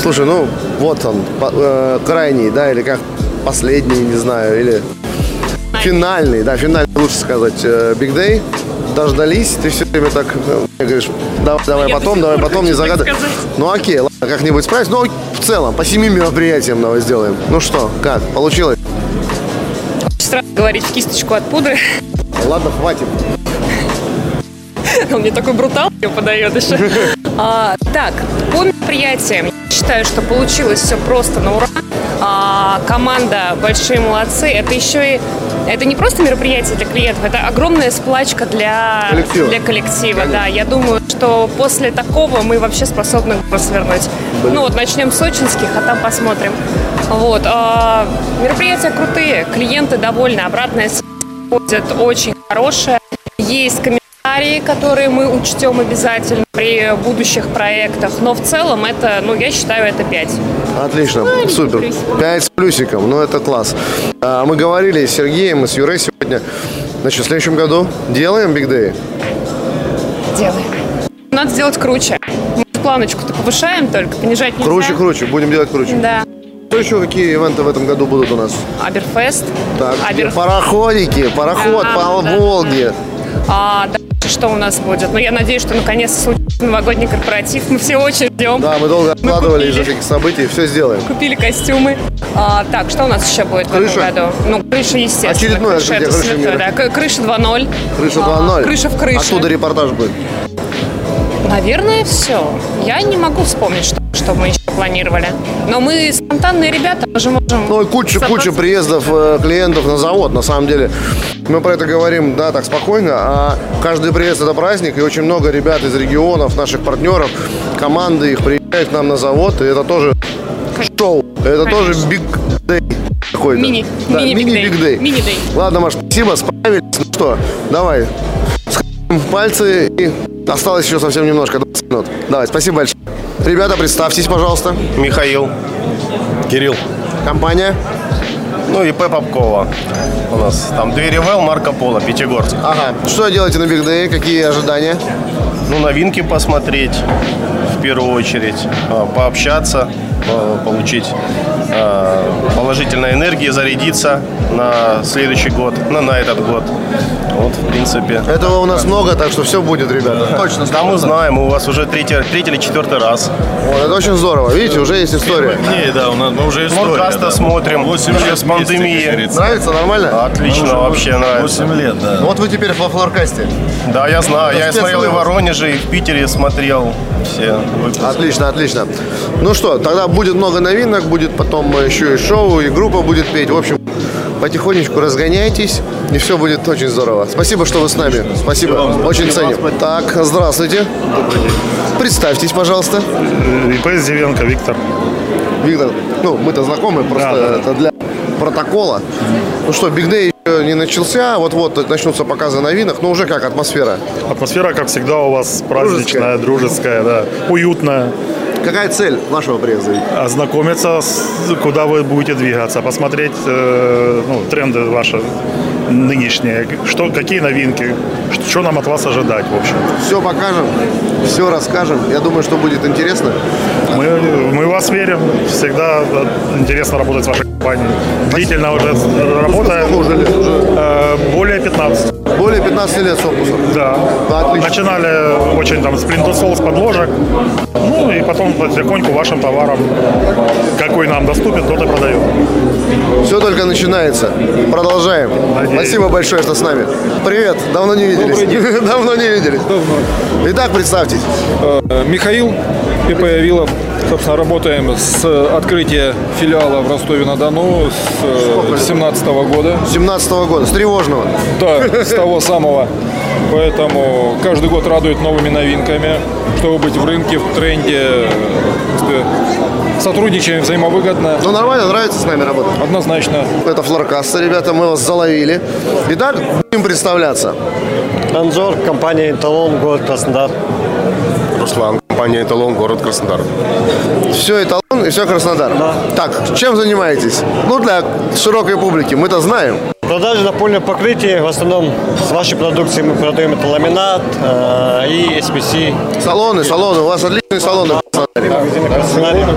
Слушай, ну вот он, э, крайний, да, или как последний, не знаю, или финальный, да, финальный, лучше сказать, э, Big Day. Дождались, ты все время так э, говоришь, давай, давай Я потом, давай потом, не загадывай. Ну окей, ладно, как-нибудь справимся. Ну, в целом, по семи мероприятиям давай сделаем. Ну что, как, получилось? Сразу говорить в кисточку от пудры. Ладно, хватит. Он мне такой брутал ее подает еще. А, так, по мероприятиям. Я считаю, что получилось все просто на ура. А, команда большие молодцы. Это еще и это не просто мероприятие для клиентов, это огромная сплачка для Коллектива. Для коллектива да. Я думаю, что после такого мы вообще способны свернуть. Ну вот начнем с сочинских, а там посмотрим. Вот. а, мероприятия крутые, клиенты довольны, обратная связь очень хорошая. Есть комментарии, которые мы учтем обязательно при будущих проектах. Но в целом это, ну, я считаю, это 5. Отлично, Маленький супер. плюсик. Пять с плюсиком, ну это класс. А, мы говорили с Сергеем и с Юрой сегодня. Значит, в следующем году делаем Big Day. Делаем. Надо сделать круче. Мы планочку-то повышаем только, понижать нельзя. Круче, круче, будем делать круче. Да. Что еще, какие ивенты в этом году будут у нас? Аберфест. Так, Абер- пароходики, пароход Да, по да, Волге. А дальше что у нас будет? Ну, я надеюсь, что наконец-то случится новогодний корпоратив. Мы все очень ждем. Да, мы долго откладывали из-за этих событий, все сделаем. Купили костюмы. А, так, что у нас еще будет Крыша. в этом году? Ну, крыша, естественно. Очередное крыша, это крыши святое, да. Крыша 2.0. Крыша А, 2.0. Крыша в крыше. Оттуда репортаж будет. Наверное, все. Я не могу вспомнить, что, что мы еще планировали. Но мы спонтанные ребята, мы же можем... Ну и куча, собраться. куча приездов э, клиентов на завод, на самом деле. Мы про это говорим, да, так спокойно, а каждый приезд это праздник, и очень много ребят из регионов, наших партнеров, команды их приезжают к нам на завод, и это тоже шоу, это тоже big day какой-то. Мини, Да, мини, мини. Мини day. Ладно, Маш, спасибо, справились. Ну что, давай, в пальцы, и осталось еще совсем немножко, 20 минут. Давай, спасибо большое. Ребята, представьтесь, пожалуйста. Михаил. Кирилл. Компания. Ну и П. Попкова у нас. Там двери Вэл, Марко Поло, Пятигорск. Ага. Что делаете на Big Day? Какие ожидания? Ну, новинки посмотреть в первую очередь, а, пообщаться, а, получить положительной энергии, зарядиться на следующий год, на, на этот год. Вот, в принципе. Этого у нас много, так что все будет, ребята. Точно. Да, мы знаем, у вас уже третий, третий или четвертый раз. Вот, это очень здорово. Видите, уже есть история. Не, да, у нас мы уже Моркаста смотрим, уже с пандемии. Нравится? Нормально? Отлично, вообще нравится. 8 лет, да. Вот вы теперь во флоркасте. Да, я знаю. Я Это смотрел и в. Воронеже, и в Питере смотрел все выпуски. Отлично, отлично. Ну что, тогда будет много новинок, будет потом еще и шоу, и группа будет петь. В общем, потихонечку разгоняйтесь, и все будет очень здорово. Спасибо, что вы с нами. Спасибо, очень ценим. Так, здравствуйте. Представьтесь, пожалуйста. ИП Зевенко Виктор. Виктор, ну, мы-то знакомы, просто Да, да. это для протокола. Ну что, Big Day еще не начался, вот-вот начнутся показы новинок, но уже как атмосфера? Атмосфера, как всегда, у вас праздничная, дружеская, да, уютная. Какая цель вашего приезда? Ознакомиться, с, куда вы будете двигаться, посмотреть э, ну, тренды ваши нынешние, что, какие новинки, что, что нам от вас ожидать, в общем. Все покажем, все расскажем. Я думаю, что будет интересно. Мы, мы в вас верим, всегда интересно работать с вашей компанией. Длительно уже работаем. Сколько уже лет? Уже Э, более 15. Более 15 лет с опусом. Да. Да, отлично. Начинали очень там с плинтусол, с подложек. Ну и потом потихоньку вашим товаром, какой нам доступен, тот и продаем. Все только начинается. Продолжаем. Надеюсь. Спасибо большое, что с нами. Привет, давно не виделись. Давно не виделись. Итак, представьтесь. Э, Михаил ИП Вилов. Собственно, работаем с открытия филиала в Ростове-на-Дону с 2017 года. 17 года, с тревожного. Да, с того самого. Поэтому каждый год радует новыми новинками, чтобы быть в рынке, в тренде. Э, Сотрудничаем взаимовыгодно. Ну нормально, нравится с нами работать. Однозначно. Это Флоркасса, ребята, мы вас заловили. Итак, будем представляться. Анзор, компания «Эталон», город Краснодар. Руслан, компания «Эталон», город Краснодар. Все эталон и все Краснодар. Да. Так, чем занимаетесь? Ну, для широкой публики, мы-то знаем. Продажи напольного покрытия, в основном с вашей продукцией мы продаем это ламинат э, и SPC. Салоны, салоны, у вас отличные салоны. в Краснодаре. Магазины Краснодаре.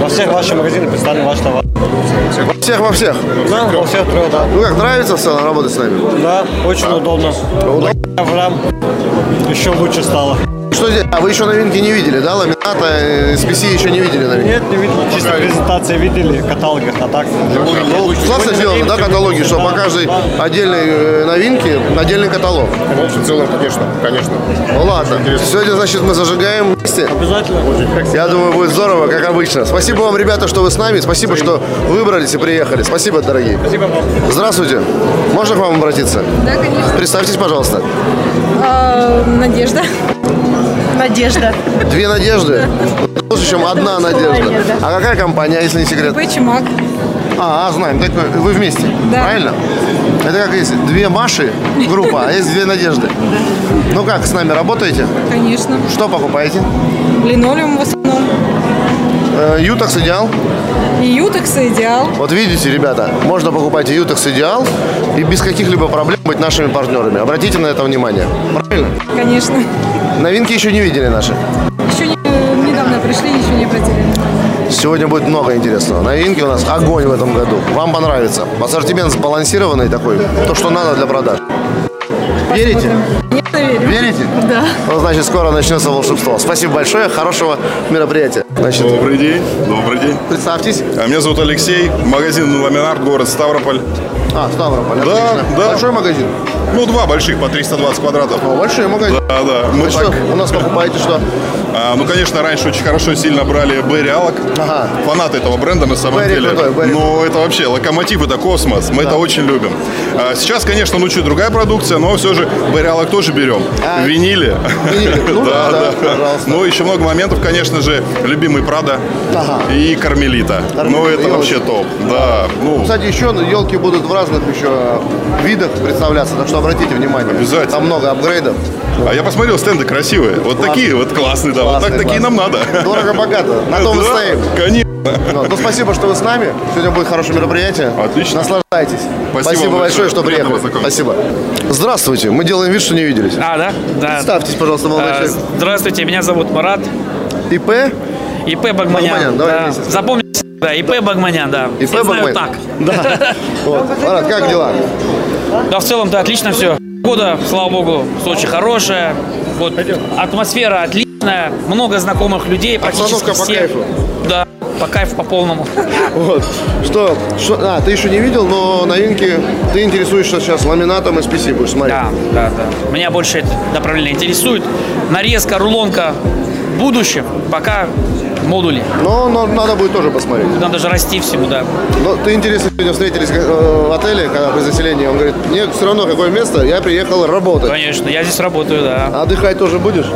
Во всех ваших магазинах представлен ваш товар. Во всех, во всех. Да, во всех трех, да. Ну как, нравится все работать с нами? Да, очень удобно. Благодаря вам еще лучше стало. Что здесь? А вы еще новинки не видели, да? Ламината, э, SPC еще не видели новинки? Нет, не видели, чисто презентация видели, в каталогах, а так. Ну, классно сделано, да, каталоги, что по каждой отдельной э, новинке отдельный каталог. В целом, конечно, конечно. Ну ладно. Сегодня, значит, мы зажигаем вместе. Обязательно. Я думаю, будет здорово, как обычно. Спасибо вам, ребята, что вы с нами. Спасибо, что выбрались и приехали. Спасибо, дорогие. Спасибо вам. Здравствуйте. Можно к вам обратиться? Да, конечно. Представьтесь, пожалуйста. А, Надежда. Надежда. Две надежды. Лучше, чем одна надежда. А какая компания, если не секрет? Чумак. А, знаем. Так вы вместе, Да. правильно? Это как есть две Маши группа, а есть две Надежды. Ну как, с нами работаете? Конечно. Что покупаете? Линолеум в основном. Э, Ютакс Идеал. И Ютекс и Идеал. Вот видите, ребята, можно покупать и Ютакс Идеал и без каких-либо проблем быть нашими партнерами. Обратите на это внимание. Правильно? Конечно. Новинки еще не видели наши. Еще не- недавно пришли, ничего не внимания. Сегодня будет много интересного. Новинки у нас огонь в этом году. Вам понравится. Ассортимент сбалансированный такой. То, что надо для продаж. Верите? Конечно, верю. Верите? Да. Ну, значит, скоро начнется волшебство. Спасибо большое, хорошего мероприятия. Значит, Добрый день, добрый день. представьтесь. А Меня зовут Алексей, магазин «Ламинарт», город Ставрополь. А, Ставрополь, Да, отлично. да. Большой магазин? Ну, два больших по 320 квадратов. О, большой магазин. Да, да. Мы Ну что, так, у нас покупаете что? А, ну, конечно, раньше очень хорошо, сильно брали Берри Алок. Ага. Фанаты этого бренда на самом Берри деле. крутой, Берри ну, это вообще локомотив, это космос. Мы это очень любим. А, сейчас, конечно, ну, чуть другая продукция, но все же Берри Алок тоже берем. А, В виниле. виниле. Ну да, да, пожалуйста. Ну, еще много моментов, конечно же, любимый Прада Ага. и Кармелита. Ну, Кармелита, это елочки. вообще топ. Да, ну, Кстати, еще елки будут в разных еще видах представляться, так что обратите внимание. Обязательно. Там много апгрейдов. А я посмотрел, стенды красивые. Вот Классно. такие вот классные, да. вот Классные, так такие классные. нам надо. Дорого-богато. На том и Да, стоим. Конечно. Ну, ну, спасибо, что вы с нами. Сегодня будет хорошее мероприятие. Отлично. Наслаждайтесь. Спасибо большое, вам большое. что приехали. Спасибо. Здравствуйте. Мы делаем вид, что не виделись. А, да? Да. Представьтесь, пожалуйста, молодой А, человек. Здравствуйте, меня зовут Марат. ИП? ИП Багманян. Багманян, давай да. вместе. Запомните, да, ИП Багманян, да. ИП Все знают Багманян. так. Да. Вот. Марат, как дела? Да, в целом-то отлично все. Погода, слава богу, в Сочи хорошая. Вот, атмосфера отличная, много знакомых людей, практически Обстановка по все. кайфу. Да, по кайфу, по полному. Вот. Что, что, а, ты еще не видел, но новинки, ты интересуешься сейчас ламинатом SPC, будешь смотреть. Да, да, да. Меня больше это направление интересует. Нарезка, рулонка в будущем, пока модули. Но, но надо будет тоже посмотреть. Надо же расти всему, да. Но ты интересно, сегодня встретились э, в отеле, когда при заселении, он говорит, мне все равно какое место, я приехал работать. Конечно, я здесь работаю, да. А отдыхать тоже будешь?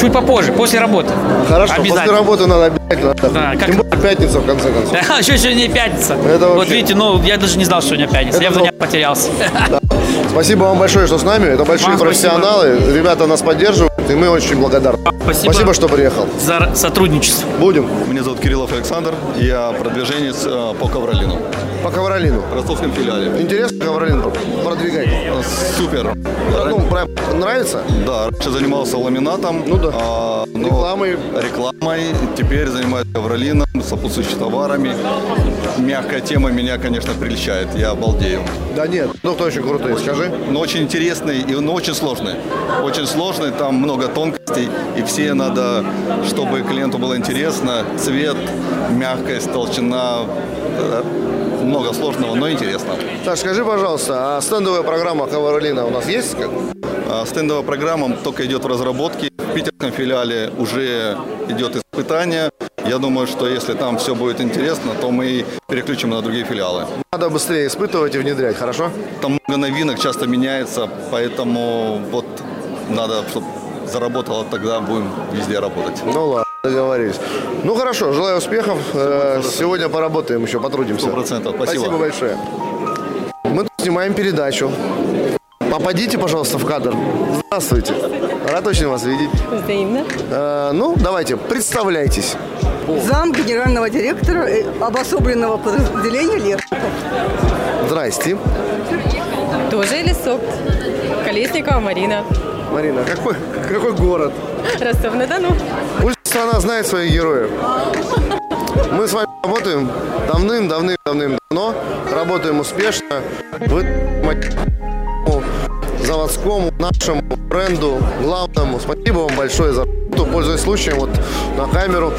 чуть попозже, после работы. Хорошо, после работы надо обязательно отдохнуть. Да, как- Тем более пятница, в конце концов. Да, еще сегодня пятница. Это Вот вообще- видите, ну, я даже не знал, что сегодня пятница. Это я в нов- дня потерялся. Спасибо вам большое, что с нами. Это большие Вам спасибо. профессионалы. Ребята нас поддерживают, и мы очень благодарны. Спасибо. что приехал. За сотрудничество. Будем. Меня зовут Кириллов Александр, я продвиженец э, по ковролину. По ковролину? В ростовском филиале. Интересно ковролин продвигать? Супер. Ну, прям нравится? Да, раньше занимался ламинатом. Ну да. рекламой. Рекламой. Теперь занимаюсь ковролином, сопутствующими товарами. Мягкая тема меня, конечно, прельщает. Я обалдею. Да нет, ну кто очень крутой, скажи. Но очень интересный и но очень сложный. Очень сложный, там много тонкостей. И все надо, чтобы клиенту было интересно. Цвет, мягкость, толщина. э, Много сложного, но интересно. Так, скажи, пожалуйста, а стендовая программа ковролина у нас есть? А Стендовая программа только идет в разработке. В питерском филиале уже идет испытание. Я думаю, что если там все будет интересно, то мы переключим на другие филиалы. Надо быстрее испытывать и внедрять, хорошо? Там много новинок, часто меняется, поэтому вот надо, чтобы заработало, тогда будем везде работать. Ну ладно, договорились. Ну хорошо, желаю успехов. Э, Сегодня поработаем еще, потрудимся. 100%, спасибо. Спасибо большое. Мы тут снимаем передачу. Попадите, пожалуйста, в кадр. Здравствуйте. Рад очень вас видеть. Взаимно. Э, ну, давайте, представляйтесь. Зам генерального директора э, обособленного подразделения Лермонтов. Здрасте. Тоже лесок. Колесникова Марина. Марина, какой, какой город? Ростов-на-Дону. Пусть страна знает своих героев. Мы с вами работаем давным-давным-давным-давно, работаем успешно. Вы заводскому, нашему бренду, главному. Спасибо вам большое за работу. Пользуясь случаем, вот на камеру.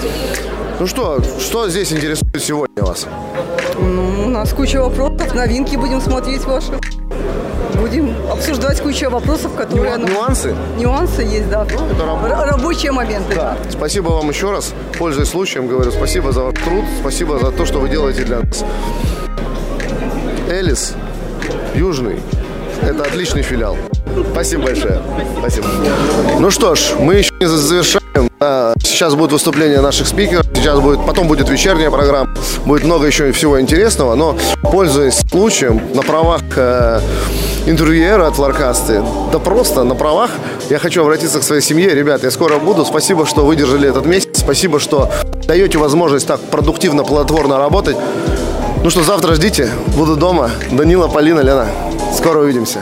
Ну что, что здесь интересует сегодня вас? Ну, у нас куча вопросов, новинки будем смотреть ваши. Будем обсуждать кучу вопросов, которые... ну, Нюансы? Нюансы есть, да. Р- рабочие моменты. Да. Спасибо вам еще раз. Пользуясь случаем, говорю спасибо за ваш труд, спасибо за то, что вы делаете для нас. Элис, Южный, это отличный филиал. Спасибо большое. Спасибо. Ну что ж, мы еще не завершаем. А, Сейчас будет выступление наших спикеров, сейчас будет, потом будет вечерняя программа, будет много еще всего интересного, но пользуясь случаем, на правах э, интервьюера от Флоркасты, да просто на правах, я хочу обратиться к своей семье. Ребята, я скоро буду. Спасибо, что выдержали этот месяц. Спасибо, что даете возможность так продуктивно, плодотворно работать. Ну что, завтра ждите. Буду дома. Данила, Полина, Лена. Скоро увидимся.